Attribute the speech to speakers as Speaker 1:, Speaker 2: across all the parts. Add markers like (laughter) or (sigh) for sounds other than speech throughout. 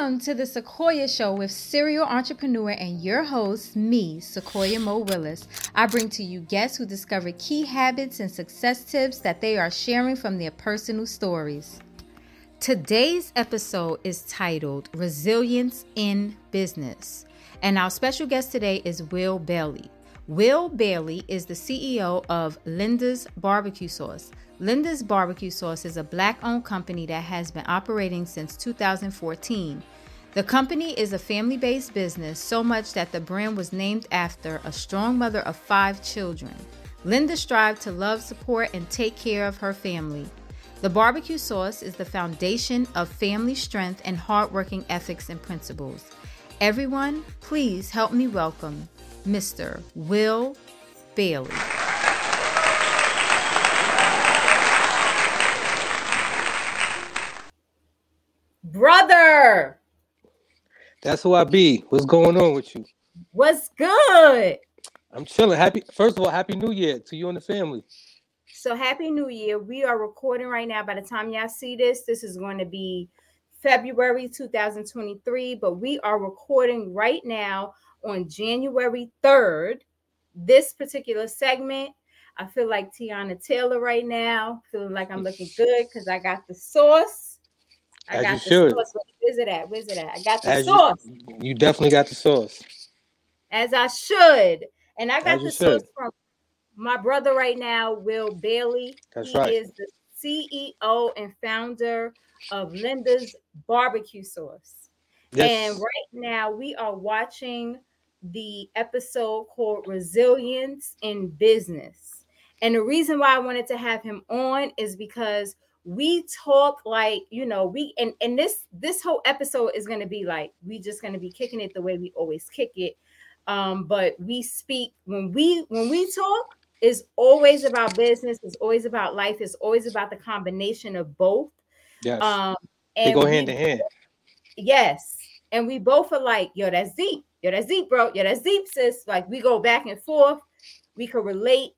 Speaker 1: Welcome to the Sequoia Show with serial entrepreneur and your host, me, Sequoia Mo Willis. I bring to you guests who discover key habits and success tips that they are sharing from their personal stories. Today's episode is titled Resilience in Business, and our special guest today is Will Bailey. Will Bailey is the CEO of Linda's Barbecue Sauce. Linda's Barbecue Sauce is a black owned company that has been operating since 2014. The company is a family based business, so much that the brand was named after a strong mother of five children. Linda strives to love, support, and take care of her family. The barbecue sauce is the foundation of family strength and hardworking ethics and principles. Everyone, please help me welcome Mr. Will Bailey. Brother.
Speaker 2: That's who I be. What's going on with you?
Speaker 1: What's good?
Speaker 2: I'm chilling. Happy first of all, happy new year to you and the family.
Speaker 1: So happy new year. We are recording right now. By the time y'all see this, this is going to be February 2023, but we are recording right now on January 3rd. This particular segment. I feel like Teyana Taylor right now, feeling like I'm looking good because I got the sauce. I As got the should. sauce. Where's it at? Where's it at? I got the As sauce.
Speaker 2: You, you, definitely got the sauce.
Speaker 1: As I should. And I got As the sauce from my brother right now, Will Bailey.
Speaker 2: That's he right.
Speaker 1: is the CEO and founder of Linda's Barbecue Sauce. Yes. And right now we are watching the episode called Resilience in Business. And the reason why I wanted to have him on is because we talk like you know we and and this this whole episode is going to be like we just going to be kicking it the way we always kick it. Um but we speak when we when we talk is always about business it's always about life it's always about the combination of both.
Speaker 2: Yes. Um and they go hand in hand.
Speaker 1: Yes and we both are like yo that's deep yo that's deep bro yo that's deep sis. Like we go back and forth we can relate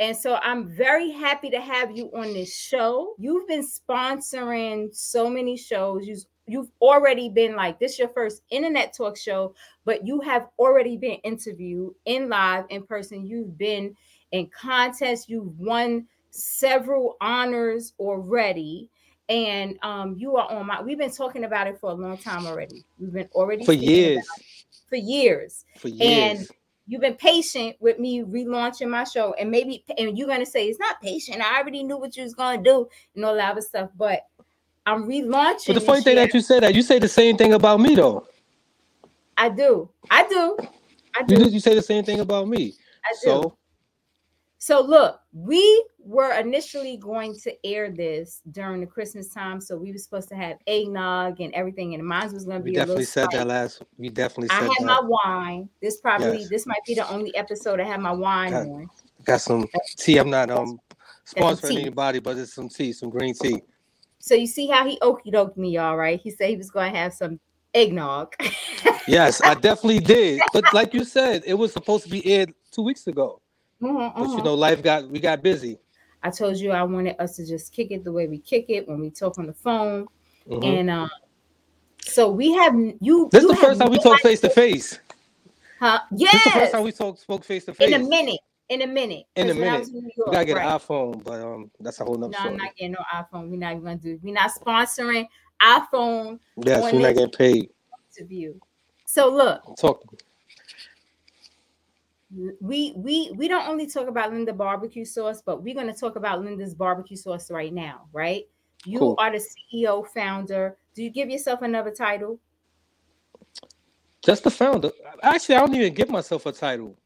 Speaker 1: and so I'm very happy to have you on this show. You've been sponsoring so many shows. You've, you've already been like, this your first internet talk show, but you have already been interviewed in live, in person. You've been in contests. You've won several honors already. And um, you are on my, we've been talking about it for a long time already. We've been already
Speaker 2: for years.
Speaker 1: For years.
Speaker 2: For years.
Speaker 1: And you've been patient with me relaunching my show and maybe and you're gonna say it's not patient. I already knew what you was gonna do and all that other stuff but i'm relaunching
Speaker 2: but the funny thing year. that you said that you say the same thing about me though.
Speaker 1: I do. I do.
Speaker 2: I do. you, you say the same thing about me.
Speaker 1: I do. so? So look, we were initially going to air this during the Christmas time, so we were supposed to have eggnog and everything, and mine was going to be.
Speaker 2: We definitely said that last. We definitely. I
Speaker 1: had
Speaker 2: that.
Speaker 1: my wine. This probably yes. this might be the only episode I have my wine got, on.
Speaker 2: Got some tea. I'm not um sponsoring anybody, but it's some tea, some green tea.
Speaker 1: So you see how he okey doked me, y'all, right? He said he was going to have some eggnog. (laughs)
Speaker 2: yes, I definitely did. But like you said, it was supposed to be aired two weeks ago. Mm-hmm, but you know, life got we got busy.
Speaker 1: I told you I wanted us to just kick it the way we kick it when we talk on the phone, mm-hmm. and um, so we have you.
Speaker 2: This
Speaker 1: is
Speaker 2: the first time we talk face to face.
Speaker 1: Huh? Yes. This
Speaker 2: the first time we talk spoke face to face.
Speaker 1: In a minute. In a minute.
Speaker 2: In a minute. In York, gotta get right. an iPhone, but um, that's a whole nother.
Speaker 1: No, story. I'm not getting no iPhone. We're not gonna do. We're not sponsoring iPhone.
Speaker 2: Yes, we're not getting paid.
Speaker 1: Interview. So look.
Speaker 2: Talk
Speaker 1: we we we don't only talk about Linda barbecue sauce, but we're going to talk about Linda's barbecue sauce right now, right? You cool. are the CEO founder. Do you give yourself another title?
Speaker 2: Just the founder. Actually, I don't even give myself a title.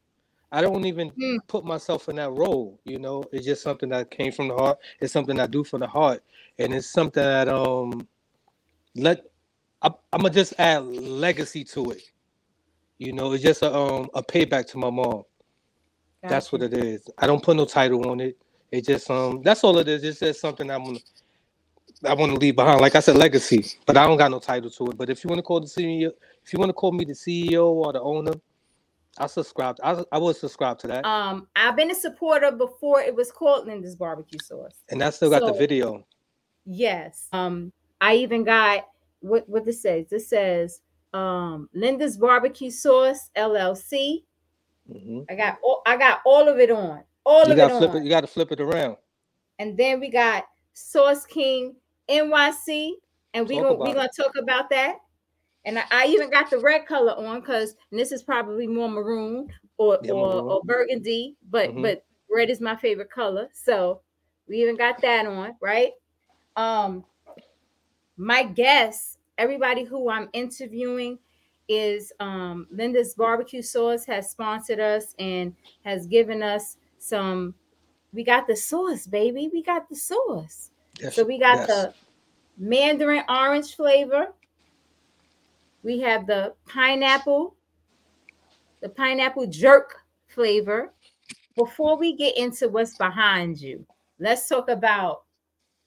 Speaker 2: I don't even mm. put myself in that role. You know, it's just something that came from the heart. It's something I do from the heart, and it's something that um let I, I'm gonna just add legacy to it. You know, it's just a um a payback to my mom. Gotcha. That's what it is. I don't put no title on it. It just um that's all it is. It's just something I'm gonna I want to leave behind. Like I said, legacy, but I don't got no title to it. But if you want to call the CEO, if you want to call me the CEO or the owner, I subscribe. I I would subscribe to that.
Speaker 1: Um, I've been a supporter before it was called Linda's Barbecue Sauce,
Speaker 2: and I still got so, the video.
Speaker 1: Yes. Um, I even got what what this says. This says um Linda's barbecue sauce LLC. Mm-hmm. I got all I got all of it on. All
Speaker 2: you
Speaker 1: of it
Speaker 2: flip
Speaker 1: on.
Speaker 2: It, you got to flip it around.
Speaker 1: And then we got Sauce King NYC, and we gonna we gonna talk about that. And I, I, even got the red color on because this is probably more maroon or yeah, or, maroon. or burgundy, but mm-hmm. but red is my favorite color. So we even got that on, right? Um, my guess, everybody who I'm interviewing is um, Linda's barbecue sauce has sponsored us and has given us some. We got the sauce, baby. We got the sauce. Yes, so we got yes. the mandarin orange flavor. We have the pineapple, the pineapple jerk flavor. Before we get into what's behind you, let's talk about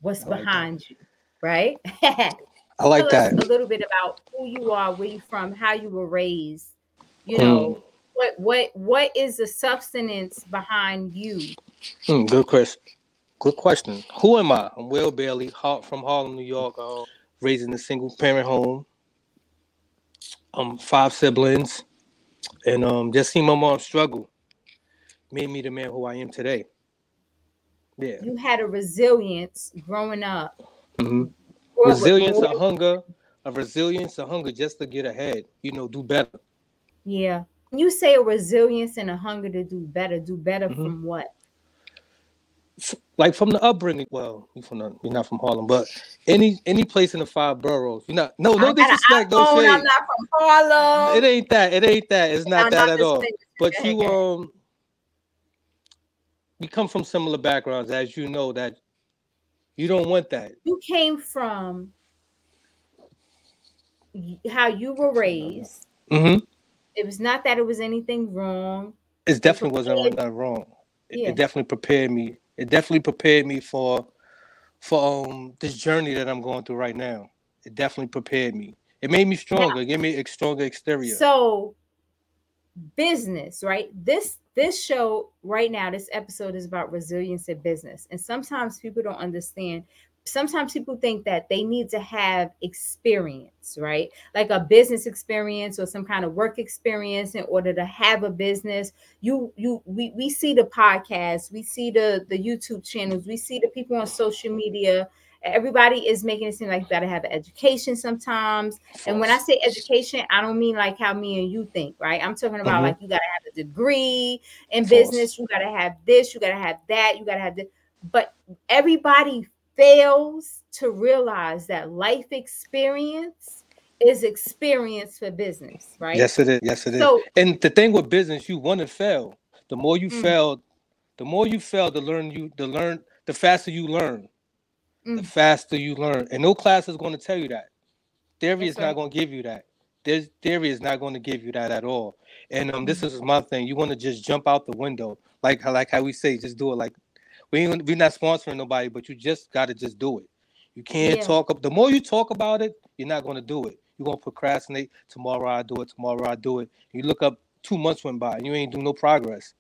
Speaker 1: what's like behind that. you, right? (laughs)
Speaker 2: I like that.
Speaker 1: A little bit about who you are, where you from, how you were raised. You know, mm. what what what is the substance behind you?
Speaker 2: Mm, good question. Good question. Who am I? I'm Will Bailey, from Harlem, New York. Uh, raised in a single parent home. Um, five siblings, and um, just seeing my mom struggle made me the man who I am today.
Speaker 1: Yeah. You had a resilience growing up.
Speaker 2: Mm-hmm. Resilience, a hunger, a resilience, a hunger just to get ahead. You know, do better.
Speaker 1: Yeah. You say a resilience and a hunger to do better. Do better mm-hmm. from what?
Speaker 2: Like from the upbringing. Well, you're from the, you're not from Harlem, but any any place in the five boroughs. You're not. No, no disrespect.
Speaker 1: Don't say. I'm not from Harlem.
Speaker 2: It ain't that. It ain't that. It's not I'm that not at all. But you um we come from similar backgrounds, as you know that you don't want that.
Speaker 1: You came from how you were raised.
Speaker 2: Mm-hmm.
Speaker 1: It was not that it was anything wrong.
Speaker 2: It definitely it wasn't wrong. It, yeah. it, definitely prepared me. It definitely prepared me for for um this journey that I'm going through right now. It definitely prepared me. It made me stronger. Now, it gave me a stronger exterior.
Speaker 1: So business, right? This this show right now, this episode is about resilience in business. And sometimes people don't understand. Sometimes people think that they need to have experience, right? Like a business experience or some kind of work experience in order to have a business. You you we we see the podcast, we see the the YouTube channels, we see the people on social media everybody is making it seem like you got to have an education sometimes. And when I say education, I don't mean like how me and you think, right? I'm talking about mm-hmm. like you got to have a degree in business, you got to have this, you got to have that, you got to have this. But everybody fails to realize that life experience is experience for business, right?
Speaker 2: Yes, it is. Yes, it is. So, and the thing with business, you want to fail. The more you mm-hmm. fail, the more you fail to learn you to learn, the faster you learn mm. the faster you learn. And no class is going to tell you that. Theory That's is right. not going to give you that. There's theory is not going to give you that at all. And um, this mm. is my thing. You want to just jump out the window, like like how we say, just do it. Like we we're not sponsoring nobody, but you just got to just do it. You can't yeah. talk up. The more you talk about it, you're not going to do it. You're going to procrastinate. Tomorrow I do it. Tomorrow I do it. You look up. Two months went by, and you ain't do no progress.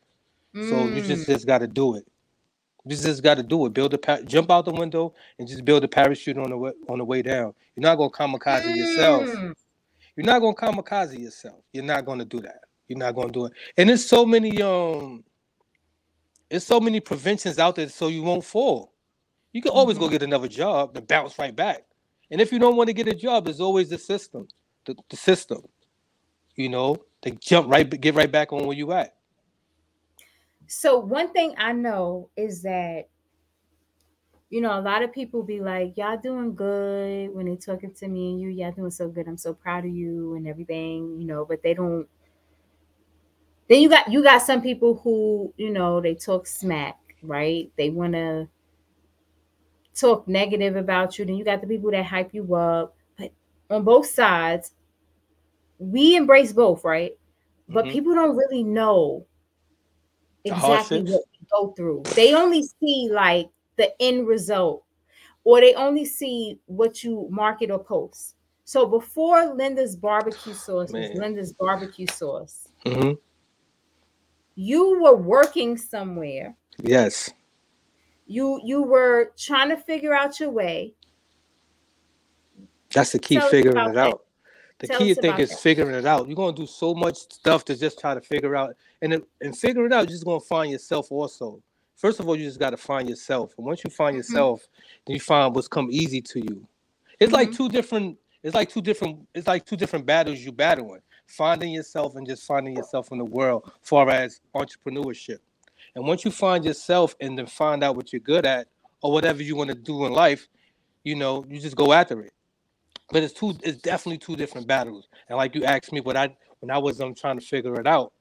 Speaker 2: Mm. So you just mm. just got to do it. You just got to do it. Build a jump out the window and just build a parachute on the way, on the way down. You're not gonna kamikaze mm. yourself. You're not gonna kamikaze yourself. You're not gonna do that. You're not gonna do it. And there's so many um, there's so many preventions out there so you won't fall. You can always mm-hmm. go get another job to bounce right back. And if you don't want to get a job, there's always the system, the, the system. You know, to jump right, get right back on where you at.
Speaker 1: So one thing I know is that you know, a lot of people be like, Y'all doing good when they talking to me and you, y'all doing so good. I'm so proud of you and everything, you know, but they don't then you got you got some people who, you know, they talk smack, right? They wanna talk negative about you. Then you got the people that hype you up. But on both sides, we embrace both, right? But mm-hmm. people don't really know exactly what we go through. They only see like the end result, or they only see what you market or post. So before Linda's barbecue (sighs) sauce Man. was Linda's barbecue sauce,
Speaker 2: mm-hmm.
Speaker 1: you were working somewhere.
Speaker 2: Yes.
Speaker 1: You you were trying to figure out your way.
Speaker 2: That's the key, figuring it out. The
Speaker 1: Tell
Speaker 2: key, think, is
Speaker 1: that.
Speaker 2: figuring it out. You're gonna do so much stuff to just try to figure out, and it- and figure it out. You're just gonna find yourself also. First of all, you just got to find yourself, and once you find
Speaker 1: Mhm.
Speaker 2: yourself, then you find what's come easy to you. It's like
Speaker 1: Mhm.
Speaker 2: two different. It's like two different. It's like two different battles you battling. Finding yourself and just finding yourself in the world, far as entrepreneurship. And once you find yourself and then find out what you're good at or whatever you want to do in life, you know, you just go after it. But it's two it's definitely two different battles. And like you asked me what I when I was um trying to figure it out,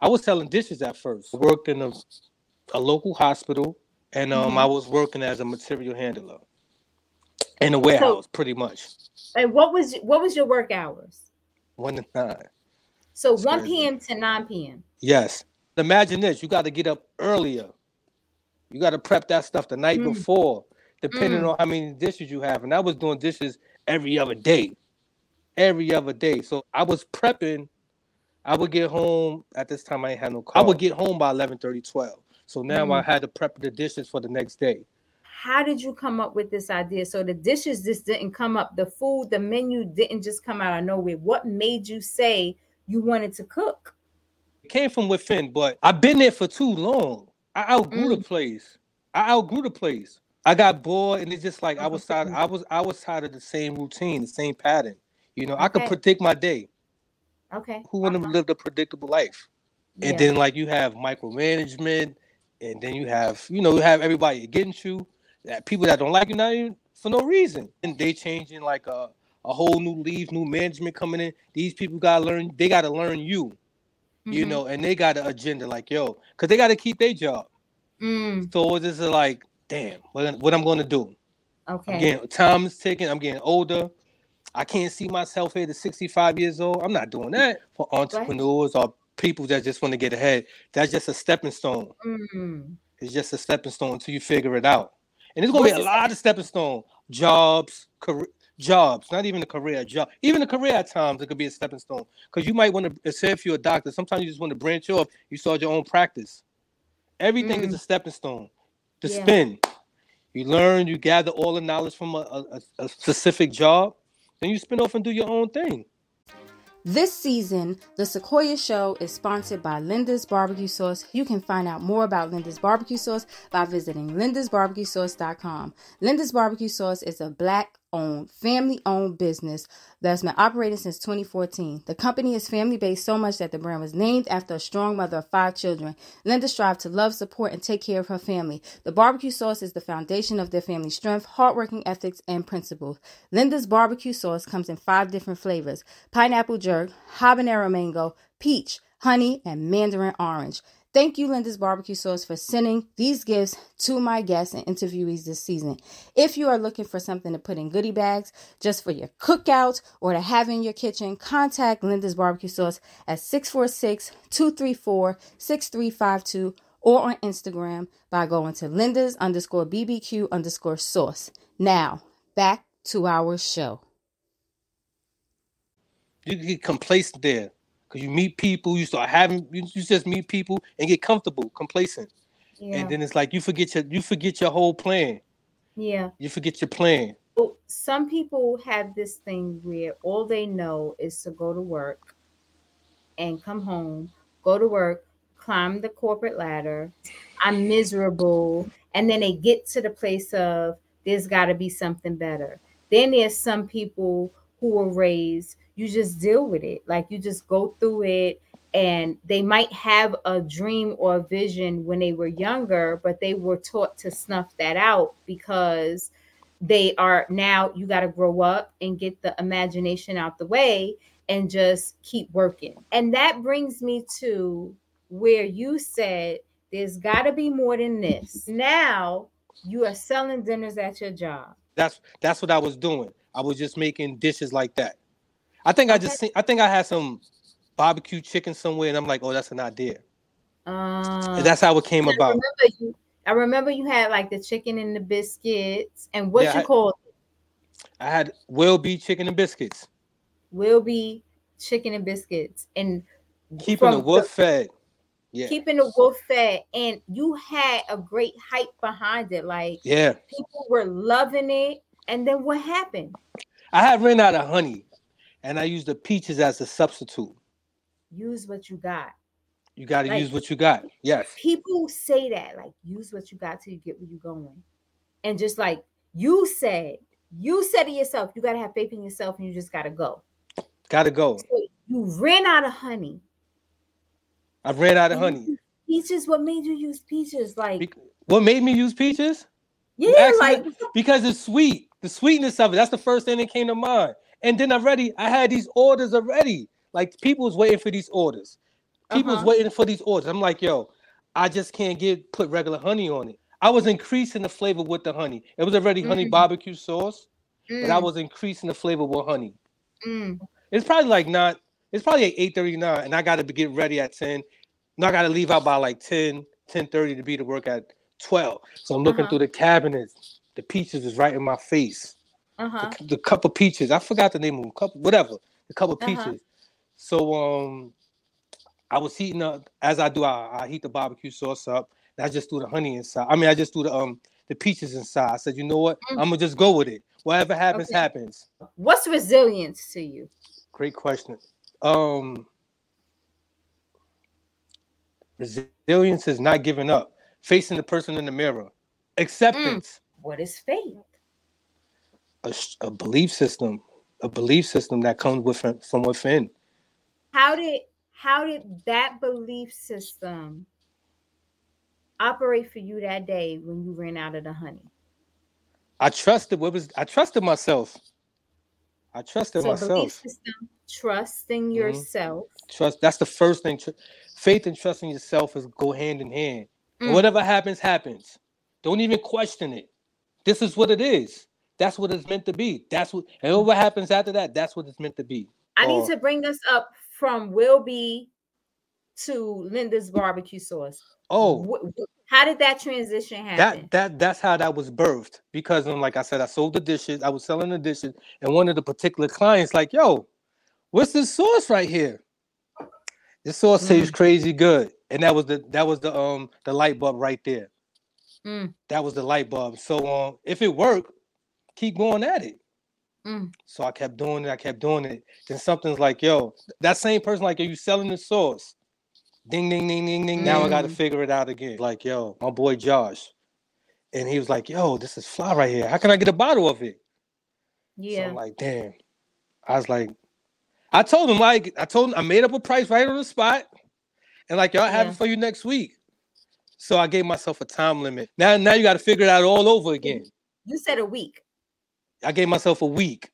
Speaker 2: I was selling dishes at first. I worked in a, a local hospital and um
Speaker 1: Mhm.
Speaker 2: I was working as a material handler in a warehouse pretty much.
Speaker 1: And what was what was your work hours?
Speaker 2: One to nine.
Speaker 1: So
Speaker 2: That's
Speaker 1: 1
Speaker 2: crazy.
Speaker 1: p.m. to 9 p.m.
Speaker 2: Yes. Imagine this. You got to get up earlier. You got to prep that stuff the night
Speaker 1: Mm.
Speaker 2: before, depending
Speaker 1: Mm.
Speaker 2: on how many dishes you have. And I was doing dishes every other day. Every other day. So I was prepping. I would get home at this time I ain't had no car. I would get home by 11 30, 12. So now I
Speaker 1: Mm.
Speaker 2: had to prep the dishes for the next day.
Speaker 1: How did you come up with this idea? So the dishes just didn't come up. The food, the menu didn't just come out of nowhere. What made you say you wanted to cook?
Speaker 2: It came from within, but I've been there for too long. I outgrew the
Speaker 1: Mm.
Speaker 2: place. I outgrew the place. I got bored, and it's just like I was tired. I was I was tired of the same routine, the same pattern. You know, I could
Speaker 1: Okay.
Speaker 2: predict my day.
Speaker 1: Okay.
Speaker 2: Who want to
Speaker 1: Uh-huh.
Speaker 2: live a predictable life? And
Speaker 1: Yeah.
Speaker 2: then like you have micromanagement, and then you have you know you have everybody against you. That people that don't like you not even for no reason, and they changing like a a whole new leaf, new management coming in. These people gotta learn. They gotta learn you. You
Speaker 1: Mhm.
Speaker 2: know, and they got an agenda like yo, because they got to keep their job.
Speaker 1: Mm,
Speaker 2: So it's just like, damn, what, what I'm gonna do?
Speaker 1: Okay.
Speaker 2: getting time is ticking. I'm getting older. I can't see myself here to 65 years old. I'm not doing that for entrepreneurs or people that just want to get ahead. That's just a stepping stone.
Speaker 1: Mm,
Speaker 2: It's just a stepping stone until you figure it out. And it's gonna be a lot of stepping stone jobs, career, jobs, not even a career, job. Even a career at times it could be a stepping stone. Because you might want to say if you're a doctor, sometimes you just want to branch off. You start your own practice. Everything is
Speaker 1: Mm.
Speaker 2: a stepping stone.
Speaker 1: Yeah.
Speaker 2: spin. You learn, you gather all the knowledge from a, a, a specific job, then you spin off and do your own thing.
Speaker 3: This season, the Sequoia Show is sponsored by Linda's Barbecue Sauce. You can find out more about Linda's Barbecue Sauce by visiting lindasbarbecuesauce.com. Linda's Barbecue Sauce is a black owned, family owned business that's been operating since 2014. The company is family based so much that the brand was named after a strong mother of five children. Linda strives to love, support, and take care of her family. The barbecue sauce is the foundation of their family strength, hardworking ethics, and principles. Linda's barbecue sauce comes in five different flavors pineapple jerk, habanero mango, peach, honey, and mandarin orange. Thank you, Linda's Barbecue Sauce, for sending these gifts to my guests and interviewees this season. If you are looking for something to put in goodie bags just for your cookout or to have in your kitchen, contact Linda's Barbecue Sauce at 646 234 6352 or on Instagram by going to Linda's underscore BBQ underscore sauce. Now, back to our show.
Speaker 2: You can get complacent there. Because you meet people, you start having you, you just meet people and get comfortable, complacent.
Speaker 1: yeah.
Speaker 2: And then it's like you forget your you forget your whole plan.
Speaker 1: yeah.
Speaker 2: You forget your plan.
Speaker 1: Well, some people have this thing where all they know is to go to work and come home, go to work, climb the corporate ladder. I'm miserable. And then they get to the place of there's got to be something better. Then there's some people who were raised, you just deal with it. Like you just go through it. And they might have a dream or a vision when they were younger, but they were taught to snuff that out because they are now you got to grow up and get the imagination out the way and just keep working. And that brings me to where you said there's got to be more than this. Now you are selling dinners at your job.
Speaker 2: That's that's what I was doing. I was just making dishes like that. I think I just seen, I think I had some barbecue chicken somewhere, and I'm like, oh, that's an idea.
Speaker 1: Uh,
Speaker 2: And that's how it came
Speaker 1: I
Speaker 2: about.
Speaker 1: remember you. I remember you had like the chicken and the biscuits, and what
Speaker 2: Yeah,
Speaker 1: you
Speaker 2: I-
Speaker 1: call it
Speaker 2: I had will be chicken and biscuits,
Speaker 1: will be chicken and biscuits, and
Speaker 2: keeping the wolf fed. Yeah,
Speaker 1: keeping the wolf fed and you had a great hype behind it like
Speaker 2: yeah.
Speaker 1: people were loving it and then what happened
Speaker 2: I had ran out of honey, and I use the peaches as a substitute.
Speaker 1: Use what you got.
Speaker 2: You got to like, use what you got. Yes.
Speaker 1: People say that, like, use what you got till you get where you're going. And just like you said, you said to yourself, you got to have faith in yourself and you just got to go.
Speaker 2: Got to go. So
Speaker 1: you ran out of honey.
Speaker 2: I ran out of honey.
Speaker 1: Peaches, what made you use peaches? Like,
Speaker 2: what made me use peaches?
Speaker 1: Yeah, like
Speaker 2: because it's sweet. The sweetness of it. That's the first thing that came to mind. And then already, I had these orders already. Like people was waiting for these orders. People uh-huh. was waiting for these orders. I'm like, yo, I just can't get put regular honey on it. I was increasing the flavor with the honey. It was already mm. honey barbecue sauce, mm. but I mm. was increasing the flavor with honey. Mm. It's probably like not. It's probably like eight thirty nine, and I got to get ready at ten. Now I got to leave out by like 10, 10 30 to be to work at twelve. So I'm looking uh-huh. through the cabinets. The peaches is right in my face. Uh-huh. The, the, cup of peaches. I forgot the name of them. Cup, whatever. The cup of uh-huh. peaches. So um, I was heating up as I do. I, I heat the barbecue sauce up. I just threw the honey inside. I mean, I just threw the um the peaches inside. I said, you know what? Mm. I'm gonna just go with it. Whatever happens, okay. happens.
Speaker 1: What's resilience to you?
Speaker 2: Great question. Um, resilience is not giving up, facing the person in the mirror, acceptance.
Speaker 1: Mm. What is faith?
Speaker 2: A, a belief system, a belief system that comes within from within.
Speaker 1: How did how did that belief system operate for you that day when you ran out of the honey?
Speaker 2: I trusted what was I trusted myself. I trusted so myself. System,
Speaker 1: trusting mm-hmm. yourself.
Speaker 2: Trust. That's the first thing. Faith and trusting yourself is go hand in hand. Mm. Whatever happens, happens. Don't even question it. This is what it is. That's what it's meant to be. That's what. And what happens after that, that's what it's meant to be.
Speaker 1: I need to bring us up from Will be to Linda's barbecue sauce.
Speaker 2: Oh,
Speaker 1: how did that transition happen?
Speaker 2: That that that's how that was birthed. Because um, like I said, I sold the dishes. I was selling the dishes, and one of the particular clients like, "Yo, what's this sauce right here? This sauce mm. tastes crazy good." And that was the that was the um the light bulb right there. Mm. That was the light bulb. So um, if it worked, keep going at it. Mm. So I kept doing it. I kept doing it. Then something's like, yo, that same person, like, are you selling the sauce? Ding, ding, ding, ding, ding. Mm. Now I got to mm. figure it out again. Like, yo, my boy Josh. And he was like, yo, this is fly right here. How can I get a bottle of it?
Speaker 1: Yeah.
Speaker 2: So I'm like, damn. I was like, I told him, like, I told him I made up a price right on the spot. And like, y'all have yeah. it for you next week. So I gave myself a time limit. Now, now you got to figure it out all over again.
Speaker 1: You said a week.
Speaker 2: I gave myself a week.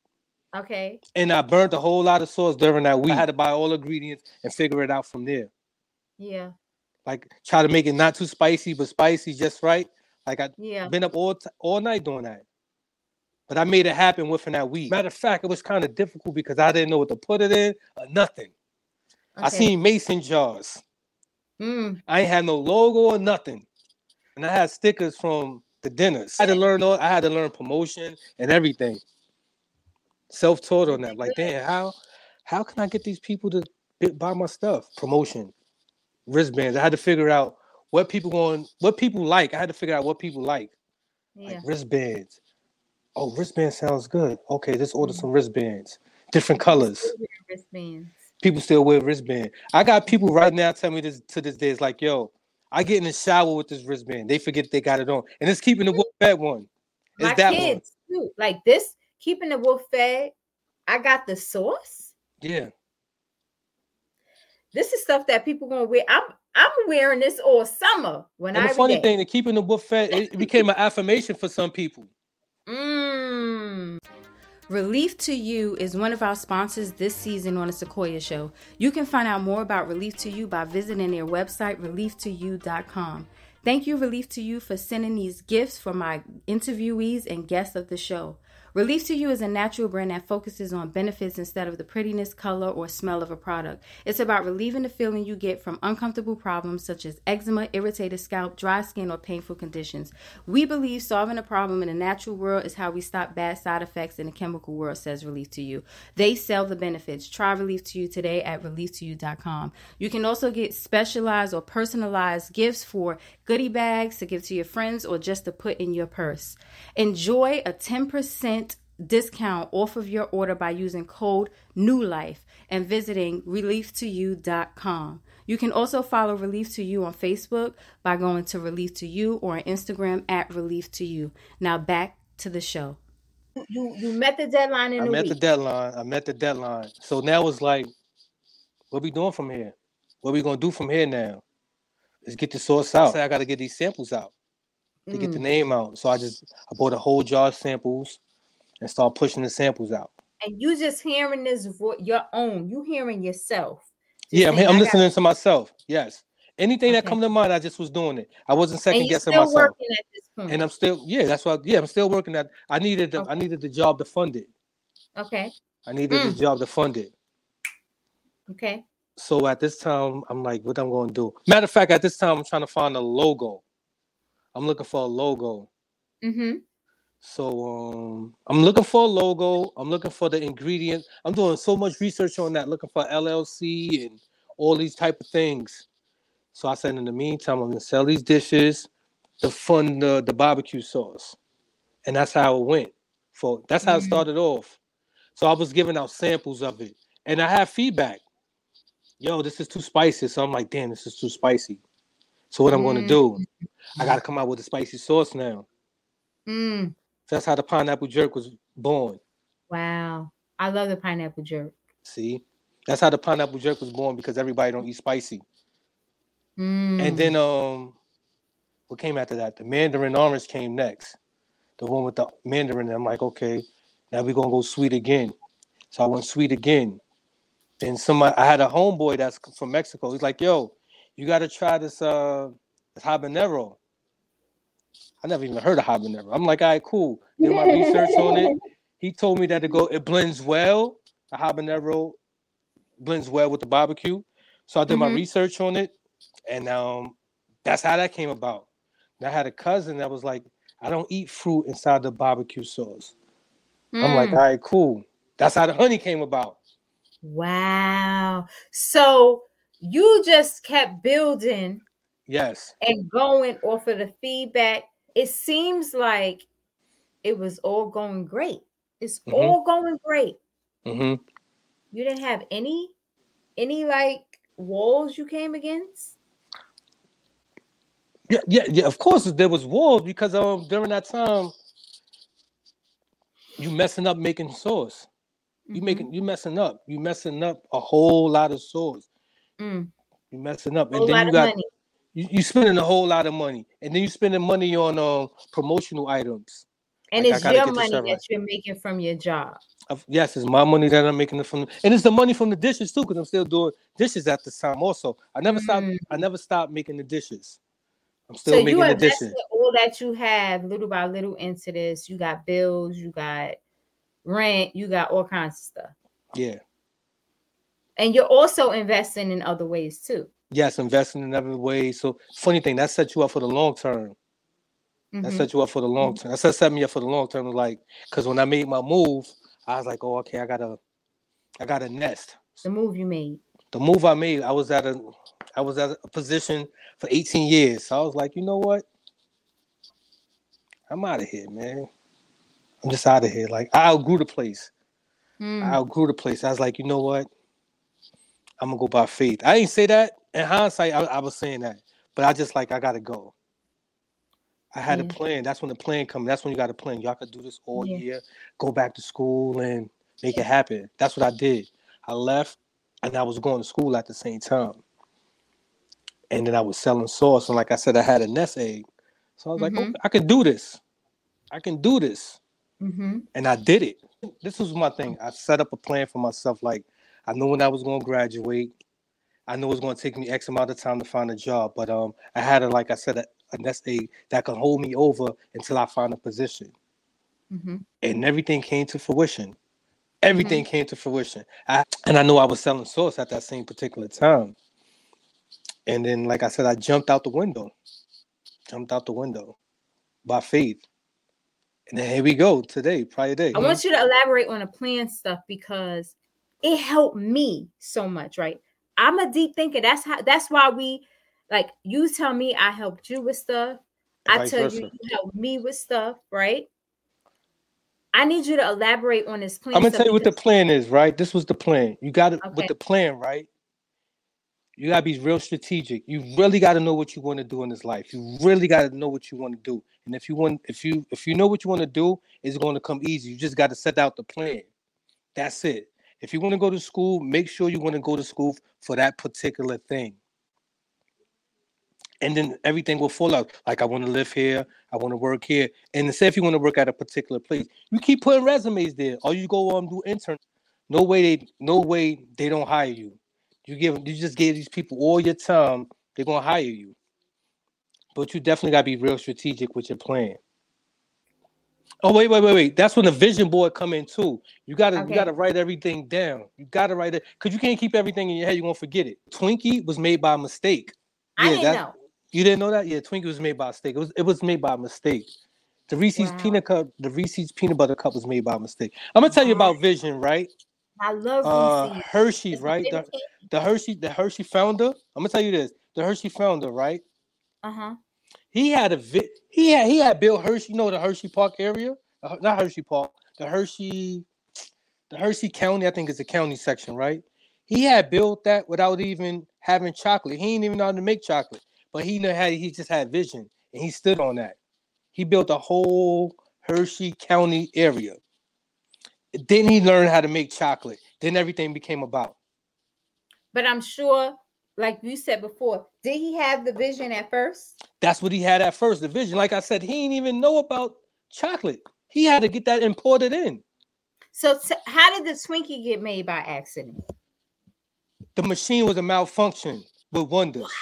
Speaker 1: Okay.
Speaker 2: And I burnt a whole lot of sauce during that week. I had to buy all ingredients and figure it out from there.
Speaker 1: Yeah.
Speaker 2: Like try to make it not too spicy, but spicy just right. Like I yeah been up all t- all night doing that. But I made it happen within that week. Matter of fact, it was kind of difficult because I didn't know what to put it in or nothing. Okay. I seen mason jars. Mm. I ain't had no logo or nothing. And I had stickers from the dinners. I had to learn all, I had to learn promotion and everything. Self-taught on that. Like, damn, how how can I get these people to buy my stuff? Promotion, wristbands. I had to figure out what people going, what people like. I had to figure out what people like. Yeah. Like wristbands. Oh, wristband sounds good. Okay, let's order mm-hmm. some wristbands, different colors. Wristbands. People still wear wristband. I got people right now tell me this to this day. It's like, yo, I get in the shower with this wristband. They forget they got it on, and it's keeping the wolf fed one. It's
Speaker 1: My that kids one. too, like this, keeping the wolf fed. I got the sauce.
Speaker 2: Yeah.
Speaker 1: This is stuff that people gonna wear. I'm I'm wearing this all summer. When
Speaker 2: and
Speaker 1: I
Speaker 2: the funny thing, the keeping the wolf fed, it became an affirmation for some people. (laughs)
Speaker 3: Mm. Relief to You is one of our sponsors this season on the Sequoia Show. You can find out more about Relief to You by visiting their website, relieftoyou.com. Thank you, Relief to You, for sending these gifts for my interviewees and guests of the show. Relief to You is a natural brand that focuses on benefits instead of the prettiness, color, or smell of a product. It's about relieving the feeling you get from uncomfortable problems such as eczema, irritated scalp, dry skin, or painful conditions. We believe solving a problem in the natural world is how we stop bad side effects in the chemical world, says Relief to You. They sell the benefits. Try Relief to You today at relieftoyou.com. You can also get specialized or personalized gifts for goodie bags to give to your friends or just to put in your purse. Enjoy a 10% discount off of your order by using code New Life and visiting relief2you.com. You can also follow Relief to You on Facebook by going to Relief to You or on Instagram at Relief to You. Now back to the show.
Speaker 1: You you met the deadline in
Speaker 2: I
Speaker 1: a
Speaker 2: met
Speaker 1: week.
Speaker 2: the deadline. I met the deadline. So now it's like, what we doing from here? What we gonna do from here now? Let's get the source out. I said I gotta get these samples out to get the
Speaker 1: Mm.
Speaker 2: name out. So I just I bought a whole jar of samples and start pushing the samples out.
Speaker 1: and you just hearing this voice, your own. You hearing yourself. Just
Speaker 2: Yeah, I'm, I'm
Speaker 1: I got-
Speaker 2: listening to myself. Yes. Anything that come to mind, I just was doing it. I wasn't second guessing myself.
Speaker 1: working at this point.
Speaker 2: And I'm still, yeah, that's why. Yeah, I'm still working at. I needed, the, I needed the job to fund it.
Speaker 1: okay.
Speaker 2: I needed
Speaker 1: Mm.
Speaker 2: the job to fund it.
Speaker 1: Okay.
Speaker 2: So at this time, I'm like, what I'm going to do? Matter of fact, at this time, I'm trying to find a logo. I'm looking for a logo.
Speaker 1: Mm-hmm.
Speaker 2: So um, I'm looking for a logo. I'm looking for the ingredient. I'm doing so much research on that, looking for LLC and all these type of things. So I said, in the meantime, I'm gonna sell these dishes to fund the, the barbecue sauce, and that's how it went. For that's how it
Speaker 1: Mm.
Speaker 2: started off. So I was giving out samples of it, and I have feedback. Yo, this is too spicy. So I'm like, damn, this is too spicy. So what I'm gonna do? I gotta come out with a spicy sauce now.
Speaker 1: Mm.
Speaker 2: That's how the pineapple jerk was born.
Speaker 1: Wow. I love the pineapple jerk.
Speaker 2: See, that's how the pineapple jerk was born because everybody don't eat spicy.
Speaker 1: Mm.
Speaker 2: And then um, what came after that? The mandarin orange came next. The one with the mandarin. And I'm like, okay, now we're gonna go sweet again. So I went sweet again. Then somebody, I had a homeboy that's from Mexico. He's like, yo, you gotta try this uh this habanero. I never even heard of habanero. I'm like, all right, cool. Did my research on it. He told me that it go it blends well. The habanero blends well with the barbecue. So I did my
Speaker 1: Mhm.
Speaker 2: research on it, and um, that's how that came about. And I had a cousin that was like, I don't eat fruit inside the barbecue sauce. I'm like,
Speaker 1: Mm.
Speaker 2: all right, cool. That's how the honey came about.
Speaker 1: wow. So you just kept building
Speaker 2: Yes.
Speaker 1: and going off of the feedback. It seems like it was all going great. It's
Speaker 2: Mhm.
Speaker 1: all going great.
Speaker 2: hmm
Speaker 1: You didn't have any any like walls you came against?
Speaker 2: Yeah, yeah, yeah. Of course, there was walls because um during that time, you messing up making sauce. You
Speaker 1: Mhm.
Speaker 2: making you messing up. You messing up a whole lot of sauce.
Speaker 1: Mm.
Speaker 2: You messing up, and then you got
Speaker 1: money.
Speaker 2: You, you spending a whole lot of money, and then you spending money on um promotional items.
Speaker 1: And
Speaker 2: Like, I
Speaker 1: your money that
Speaker 2: right.
Speaker 1: you're making from your job.
Speaker 2: Of- Yes, it's my money that I'm making it from, and it's the money from the dishes too, because I'm still doing dishes at this time. Also, I never stopped.
Speaker 1: Mm.
Speaker 2: I never stopped making the dishes. I'm
Speaker 1: So
Speaker 2: still
Speaker 1: you
Speaker 2: making the dishes.
Speaker 1: all that you have little by little into this. You got bills, you got rent, you got all kinds of stuff.
Speaker 2: Yeah.
Speaker 1: And you're also investing in other ways too.
Speaker 2: Yes, investing in other ways. So funny thing that set you up for the long term. That
Speaker 1: Mhm.
Speaker 2: set you up for the long term. That set, me up for the long term. Like, cause when I made my move, I was like, oh, okay, I gotta, I got a nest.
Speaker 1: The move you made.
Speaker 2: The move I made, I was at a, I was at a position for 18 years. So I was like, you know what? I'm out of here, man. I'm just out of here. Like I outgrew the place.
Speaker 1: Mm.
Speaker 2: I outgrew the place. I was like, you know what? I'm gonna go by faith. I didn't say that in hindsight. I, I was saying that, but I just like I gotta go. I had a plan. That's when the plan comes. That's when you got a plan. Y'all could do this all
Speaker 1: Yeah.
Speaker 2: year. Go back to school and make it happen. That's what I did. I left, and I was going to school at the same time. And then I was selling sauce, and like I said, I had a nest egg. So I was like,
Speaker 1: Mhm.
Speaker 2: okay, I can do this. I can do this
Speaker 1: Mm-hmm.
Speaker 2: and I did it. This was my thing. I set up a plan for myself. Like I knew when I was going to graduate. I knew it was going to take me X amount of time to find a job, but um, I had a like I said a, a nest egg that could hold me over until I find a position,
Speaker 1: Mm-hmm.
Speaker 2: and everything came to fruition. Everything came to fruition. I, and I knew I was selling sauce at that same particular time. And then, like I said, I jumped out the window. Jumped out the window by faith. And then here we go today, Friday day.
Speaker 1: I want you to elaborate on the plan stuff because it helped me so much, right? I'm a deep thinker. That's how that's why we like you tell me I helped you with stuff. I tell
Speaker 2: versa.
Speaker 1: you you helped me with stuff, right? I need you to elaborate on this
Speaker 2: plan. I'm gonna tell you what the plan is, right? This was the plan. You got it okay. with the plan, right? You gotta be real strategic. You really gotta know what you want to do in this life. You really gotta know what you want to do. And if you want, if you if you know what you want to do, it's going to come easy. You just got to set out the plan. That's it. If you want to go to school, make sure you want to go to school for that particular thing. And then everything will fall out. Like I want to live here, I want to work here. And instead, if you want to work at a particular place, you keep putting resumes there, or you go um do interns. No way they, no way they don't hire you. You give, you just gave these people all your time. They're gonna hire you. But you definitely gotta be real strategic with your plan. Oh wait, wait, wait, wait. That's when the vision board come in too. You gotta okay. you gotta write everything down. You gotta write it because you can't keep everything in your head. You're gonna forget it. Twinkie was made by mistake.
Speaker 1: I yeah, didn't that, know.
Speaker 2: You didn't know that? Yeah, Twinkie was made by mistake. It was it was made by mistake. The Reese's wow. peanut cup, the Reese's peanut butter cup was made by mistake. I'm gonna tell you about vision, right?
Speaker 1: I love
Speaker 2: uh, Hershey, right? The, the Hershey, the Hershey founder. I'm gonna tell you this: the Hershey founder, right?
Speaker 1: Uh huh.
Speaker 2: He had a vi- he had he had built Hershey. You know the Hershey Park area, uh, not Hershey Park, the Hershey, the Hershey County. I think is the county section, right? He had built that without even having chocolate. He didn't even know how to make chocolate, but he knew how. He just had vision, and he stood on that. He built a whole Hershey County area. Then he learned how to make chocolate. Then everything became about.
Speaker 1: But I'm sure like you said before, did he have the vision at first?
Speaker 2: That's what he had at first. The vision, like I said, he didn't even know about chocolate. He had to get that imported in.
Speaker 1: So, t- how did the Twinkie get made by accident?
Speaker 2: The machine was a malfunction with Wonders,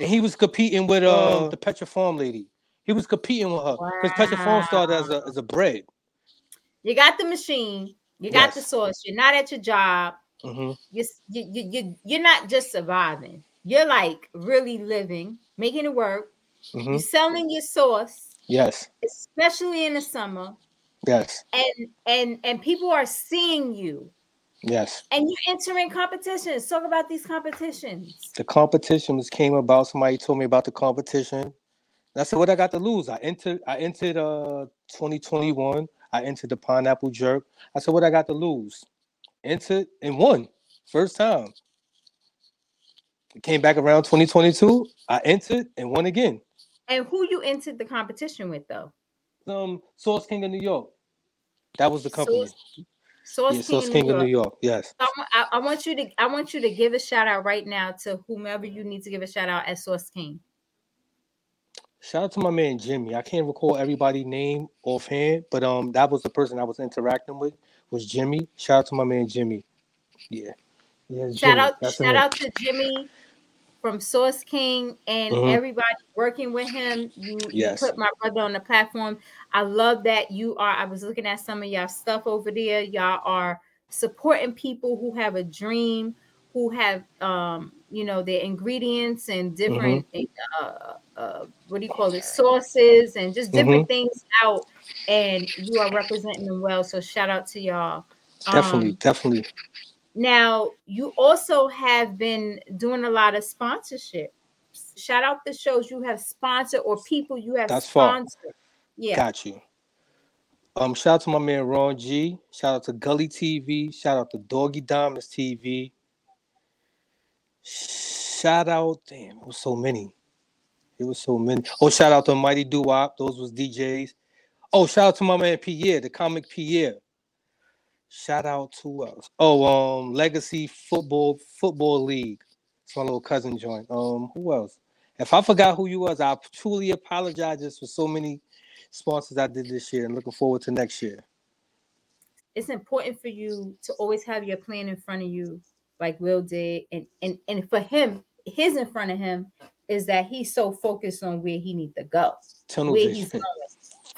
Speaker 2: and he was competing with uh the Pepperidge Farm lady. He was competing with her because wow. Pepperidge Farm started as a as a bread.
Speaker 1: You got the machine, you got yes. the source. You're not at your job.
Speaker 2: Mm-hmm.
Speaker 1: You, you, you, you're not just surviving. You're like really living, making it work. Mm-hmm. You're selling your sauce.
Speaker 2: Yes.
Speaker 1: Especially in the summer.
Speaker 2: Yes.
Speaker 1: And and and people are seeing you.
Speaker 2: Yes.
Speaker 1: And you're entering competitions. Talk about these competitions.
Speaker 2: The competitions came about. Somebody told me about the competition. I said, what I got to lose? I entered. I entered. Uh, 2021. I entered the pineapple jerk. I said, what I got to lose? Entered and won first time. It came back around 2022. I entered and won again.
Speaker 1: And who you entered the competition with though?
Speaker 2: Um, Sauce King of New York. That was the company.
Speaker 1: Sauce, Sauce
Speaker 2: yeah, Sauce King, King of New York. Yes.
Speaker 1: I, I, I, want you to I want you to give a shout out right now to whomever you need to give a shout out at Sauce King.
Speaker 2: Shout out to my man Jimmy. I can't recall everybody's name offhand, but um, that was the person I was interacting with was Jimmy. Shout out to my man Jimmy. Yeah.
Speaker 1: Yeah. Shout Jimmy. out That's shout out to Jimmy from Sauce King and mm-hmm. everybody working with him. You, yes. you put my brother on the platform. I love that you are. I was looking at some of y'all stuff over there. Y'all are supporting people who have a dream, who have um, you know, their ingredients and different mm-hmm. uh, uh, what do you call it, sauces and just different mm-hmm. things out and you are representing them well. So shout out to y'all.
Speaker 2: Definitely, um, definitely.
Speaker 1: Now you also have been doing a lot of sponsorship. Shout out the shows you have sponsored or people you have That's sponsored. Far.
Speaker 2: Yeah, got you. Um, shout out to my man Ron G. Shout out to Gully TV. Shout out to Doggy Diamonds TV. Shout out, damn, it was so many. It was so many. Oh, shout out to Mighty Doo Wop. Those was DJs. Oh, shout out to my man Pierre, the comic Pierre. Shout out to us. Oh, um, Legacy Football Football League. It's my little cousin joint. Um, who else? If I forgot who you was, I truly apologize for so many sponsors I did this year and looking forward to next year.
Speaker 1: It's important for you to always have your plan in front of you, like Will did, and and and for him, his in front of him is that he's so focused on where he needs to go,
Speaker 2: Tunnel
Speaker 1: where
Speaker 2: vision. he's going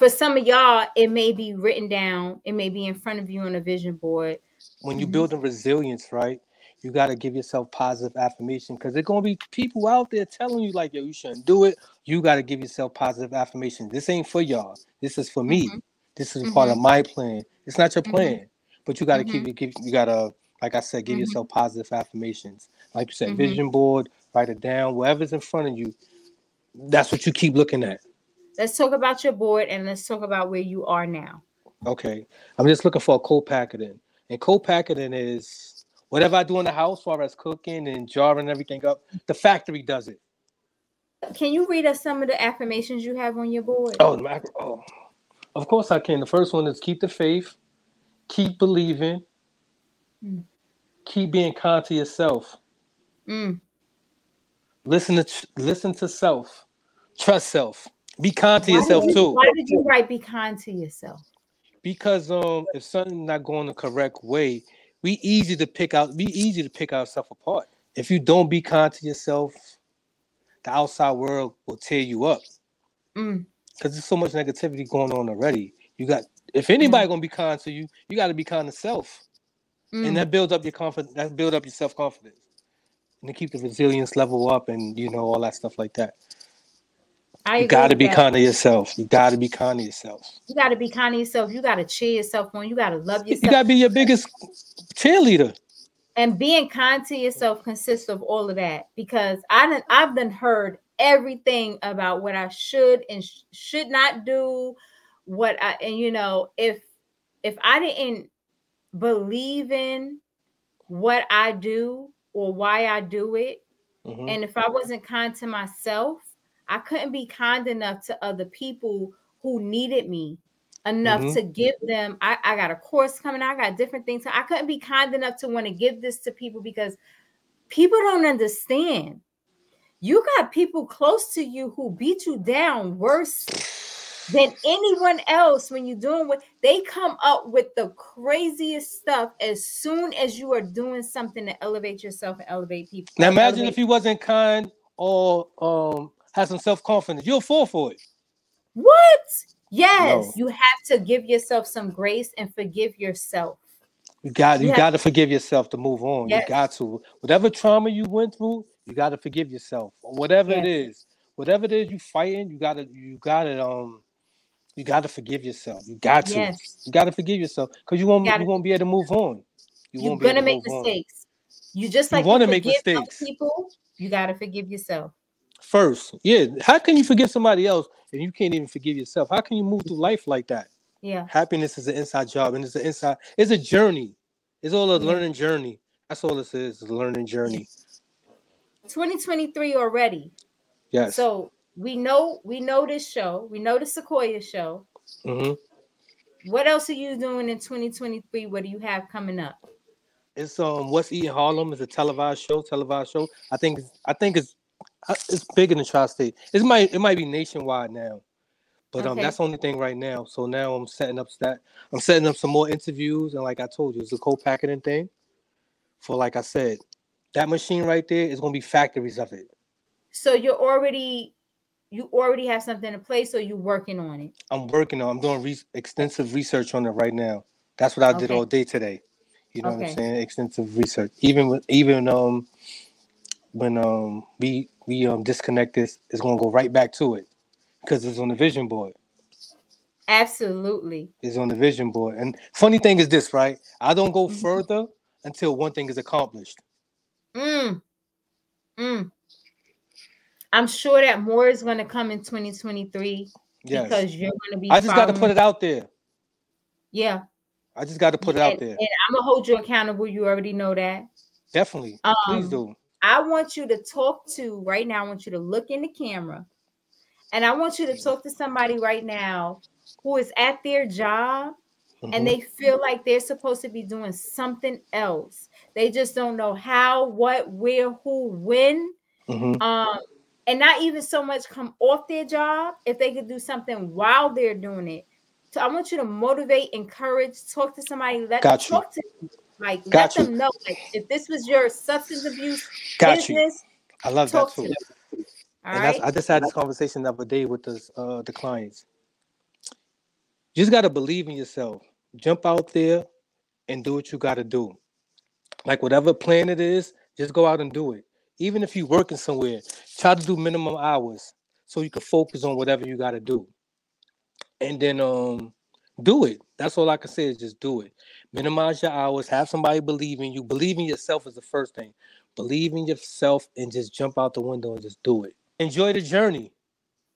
Speaker 1: for some of y'all, it may be written down, it may be in front of you on a vision board.
Speaker 2: When you're mm-hmm. building resilience, right? You got to give yourself positive affirmation because there's gonna be people out there telling you like, "Yo, you shouldn't do it." You got to give yourself positive affirmation. This ain't for y'all. This is for me. Mm-hmm. This is mm-hmm. part of my plan. It's not your mm-hmm. plan, but you got to keep mm-hmm. it. Give, you got to, like I said, give yourself positive affirmations. Like you said, vision board, write it down. Whatever's in front of you, that's what you keep looking at
Speaker 1: let's talk about your board and let's talk about where you are now.
Speaker 2: Okay. I'm just looking for a co-packeting. And co-packeting is whatever I do in the house, as far as cooking and jarring everything up, the factory does it.
Speaker 1: Can you read us some of the affirmations you have on your board?
Speaker 2: Oh, oh, of course I can. The first one is keep the faith, keep believing, mm. keep being kind to yourself. Mm. Listen to listen to self, trust self, be kind to why yourself
Speaker 1: you,
Speaker 2: too.
Speaker 1: Why did you write be kind to yourself?
Speaker 2: Because um, if something's not going the correct way, we easy to pick out. Be easy to pick ourselves apart. If you don't be kind to yourself, the outside world will tear you up. Mm because there's so much negativity going on already. You got if anybody mm. gonna be kind to you, you got to be kind to self, mm. and that builds up your confidence. That build up your self confidence, and to keep the resilience level up, and you know all that stuff like that. I you got to be kind to yourself. You got to be kind to yourself.
Speaker 1: You got to be kind to yourself. You got to cheer yourself on. You got to love yourself.
Speaker 2: You got to be your biggest cheerleader.
Speaker 1: And being kind to yourself consists of all of that because I didn't. I've been heard everything about what I should and sh- should not do, what I and you know, if if I didn't believe in what I do or why I do it, mm-hmm. and if I wasn't kind to myself, I couldn't be kind enough to other people who needed me enough mm-hmm. to give them. I, I got a course coming, I got different things. I couldn't be kind enough to want to give this to people because people don't understand you got people close to you who beat you down worse than anyone else when you're doing what they come up with the craziest stuff as soon as you are doing something to elevate yourself and elevate people.
Speaker 2: Now imagine elevate if you wasn't kind or um had some self-confidence, you'll fall for it.
Speaker 1: What? Yes, no. you have to give yourself some grace and forgive yourself.
Speaker 2: You got you, you got to forgive yourself to move on. Yes. You got to. Whatever trauma you went through, you got to forgive yourself. Whatever yes. it is, whatever it is you fighting, you got to you got to um you got to forgive yourself. You got to. Yes. You got to forgive yourself because you won't you, gotta, you, won't be able to move on.
Speaker 1: You are gonna make mistakes. On. You just like
Speaker 2: you want to make mistakes.
Speaker 1: People, you got to forgive yourself
Speaker 2: first. Yeah. How can you forgive somebody else and you can't even forgive yourself? How can you move through life like that?
Speaker 1: Yeah.
Speaker 2: Happiness is an inside job and it's an inside, it's a journey. It's all a yeah. learning journey. That's all this is, a learning journey.
Speaker 1: 2023 already.
Speaker 2: Yes.
Speaker 1: So we know we know this show. We know the Sequoia show. Mm-hmm. What else are you doing in 2023? What do you have coming up?
Speaker 2: It's um What's Eating Harlem is a televised show. Televised show. I think I think it's it's bigger than tri-state. It might it might be nationwide now, but um that's the only thing right now. So now I'm setting up that I'm setting up some more interviews and like I told you, it's a co-packeting thing. For like I said, that machine right there is going to be factories of it.
Speaker 1: So you're already you already have something in place, or you're working on it?
Speaker 2: I'm working on. I'm doing re- extensive research on it right now. That's what I did all day today. You know okay. what I'm saying? Extensive research. Even with even um when um we we um disconnect this, it's gonna go right back to it because it's on the vision board.
Speaker 1: Absolutely.
Speaker 2: It's on the vision board. And funny thing is this, right? I don't go mm-hmm. further until one thing is accomplished. Mm.
Speaker 1: Mm. I'm sure that more is going to come in 2023 yes. because you're going to be.
Speaker 2: I just got to put it out there.
Speaker 1: Yeah.
Speaker 2: I just got to put it out there. And
Speaker 1: I'm gonna hold you accountable. You already know that.
Speaker 2: Definitely. Um, Please do.
Speaker 1: I want you to talk to right now. I want you to look in the camera, and I want you to talk to somebody right now who is at their job mm-hmm. and they feel like they're supposed to be doing something else. They just don't know how, what, where, who, when. Mm-hmm. Um, and not even so much come off their job if they could do something while they're doing it. So I want you to motivate, encourage, talk to somebody, let Got them you. talk to them. Like Got let you. them know, like if this was your substance abuse Got business,
Speaker 2: you. I love that too. To and right? I just had this conversation the other day with the uh, the clients. You just got to believe in yourself jump out there and do what you got to do. Like whatever plan it is, just go out and do it. Even if you're working somewhere, try to do minimum hours so you can focus on whatever you got to do. And then um do it. That's all I can say is just do it. Minimize your hours, have somebody believe in you. Believe in yourself is the first thing. Believe in yourself and just jump out the window and just do it. Enjoy the journey.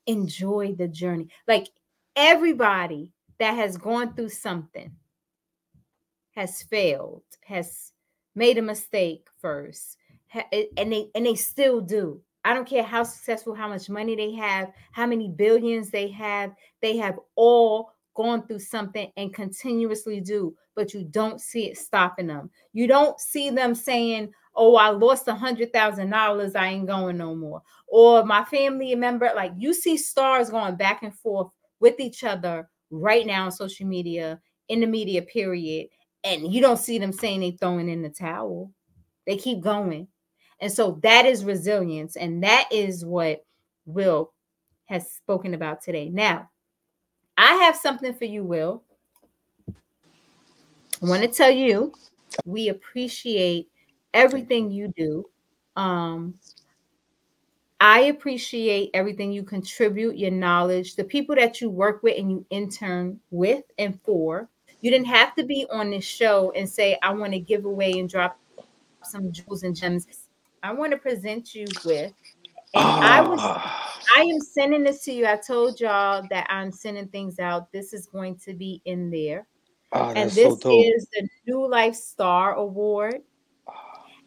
Speaker 1: Enjoy the journey. Like everybody that has gone through something, has failed, has made a mistake first, and they and they still do. I don't care how successful, how much money they have, how many billions they have, they have all gone through something and continuously do, but you don't see it stopping them. You don't see them saying, Oh, I lost a hundred thousand dollars, I ain't going no more. Or my family member, like you see stars going back and forth with each other right now on social media, in the media, period. And you don't see them saying they throwing in the towel. They keep going. And so that is resilience. And that is what Will has spoken about today. Now, I have something for you, Will. I want to tell you we appreciate everything you do. Um, I appreciate everything you contribute, your knowledge, the people that you work with and you intern with and for. You didn't have to be on this show and say, I want to give away and drop some jewels and gems. I want to present you with. And I was ah. I am sending this to you. I told y'all that I'm sending things out. This is going to be in there. Oh, and this so is the New Life Star Award.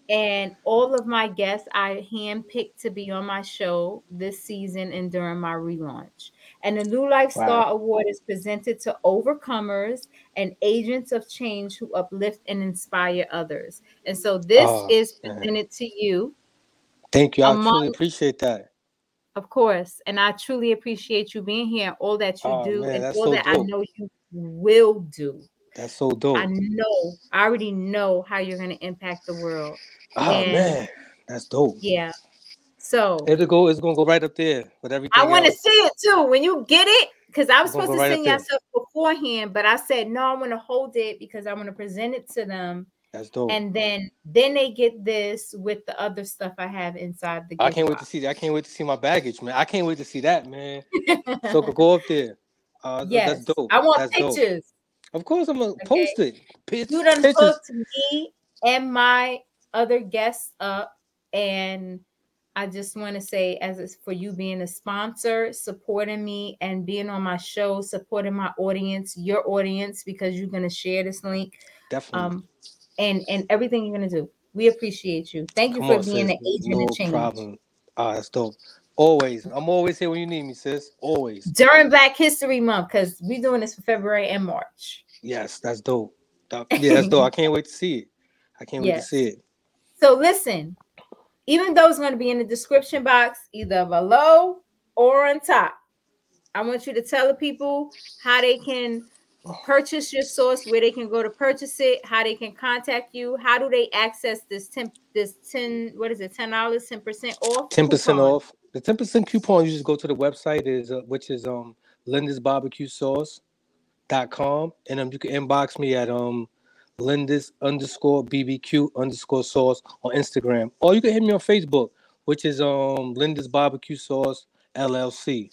Speaker 1: And all of my guests I handpicked to be on my show this season and during my relaunch. And the New Life wow. Star Award is presented to overcomers and agents of change who uplift and inspire others. And so this oh, is presented man. to you.
Speaker 2: Thank you. I among, truly appreciate that.
Speaker 1: Of course. And I truly appreciate you being here, all that you oh, do, man, and all so that dope. I know you will do.
Speaker 2: That's so dope.
Speaker 1: I know. I already know how you're going to impact the world.
Speaker 2: Oh and man, that's dope.
Speaker 1: Yeah. So
Speaker 2: it'll go. It's gonna go right up there with everything. I
Speaker 1: want to see it too when you get it, because I was supposed to right sing yourself beforehand, but I said no. I want to hold it because I want to present it to them.
Speaker 2: That's dope.
Speaker 1: And then then they get this with the other stuff I have inside the.
Speaker 2: I can't box. wait to see that. I can't wait to see my baggage, man. I can't wait to see that, man. so (laughs) go up there. Uh, yes, that's dope.
Speaker 1: I want
Speaker 2: that's
Speaker 1: pictures.
Speaker 2: Dope. Of course, I'm gonna okay. post it.
Speaker 1: P- you done pictures. hooked me and my other guests up, and I just want to say, as it's for you being a sponsor, supporting me, and being on my show, supporting my audience, your audience, because you're gonna share this link.
Speaker 2: Definitely. Um,
Speaker 1: and and everything you're gonna do. We appreciate you. Thank you Come for on, being sis. an agent no of change. problem.
Speaker 2: Ah, that's dope. Always. I'm always here when you need me, sis. Always.
Speaker 1: During Black History Month, because we're doing this for February and March.
Speaker 2: Yes, that's dope. Yeah, that's dope. I can't wait to see it. I can't yes. wait to see it.
Speaker 1: So listen, even though it's going to be in the description box, either below or on top, I want you to tell the people how they can purchase your source, where they can go to purchase it, how they can contact you, how do they access this 10 this 10 what is it, ten dollars, 10 percent off?
Speaker 2: 10 percent off. The 10 percent coupon you just go to the website is uh, which is um Linda's barbecue sauce.com and um you can inbox me at um Linda's underscore BBQ underscore sauce on Instagram. Or you can hit me on Facebook, which is um Linda's barbecue sauce LLC.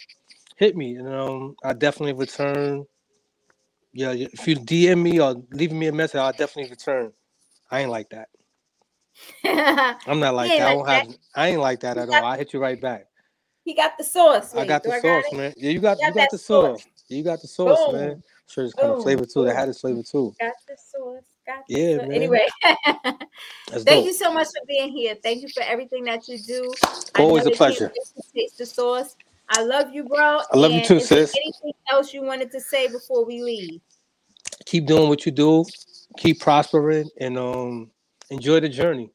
Speaker 2: Hit me and um I definitely return. Yeah, if you DM me or leave me a message, I'll definitely return. I ain't like that. (laughs) I'm not like that. I don't have. I ain't like that at all. I hit you right back.
Speaker 1: He got the sauce.
Speaker 2: I got the sauce, got man. Yeah, you got you got, you got the sauce. sauce. You got the sauce, Boom. man. Sure, it's kind of flavor too. They had this flavor too.
Speaker 1: Got the sauce.
Speaker 2: Got the yeah, man.
Speaker 1: Anyway, (laughs) thank dope. you so much for being here. Thank you for everything that you do.
Speaker 2: Always a pleasure.
Speaker 1: Taste the sauce. I love you, bro.
Speaker 2: I love and you too, sis.
Speaker 1: Anything else you wanted to say before we leave?
Speaker 2: Keep doing what you do. Keep prospering and um enjoy the journey.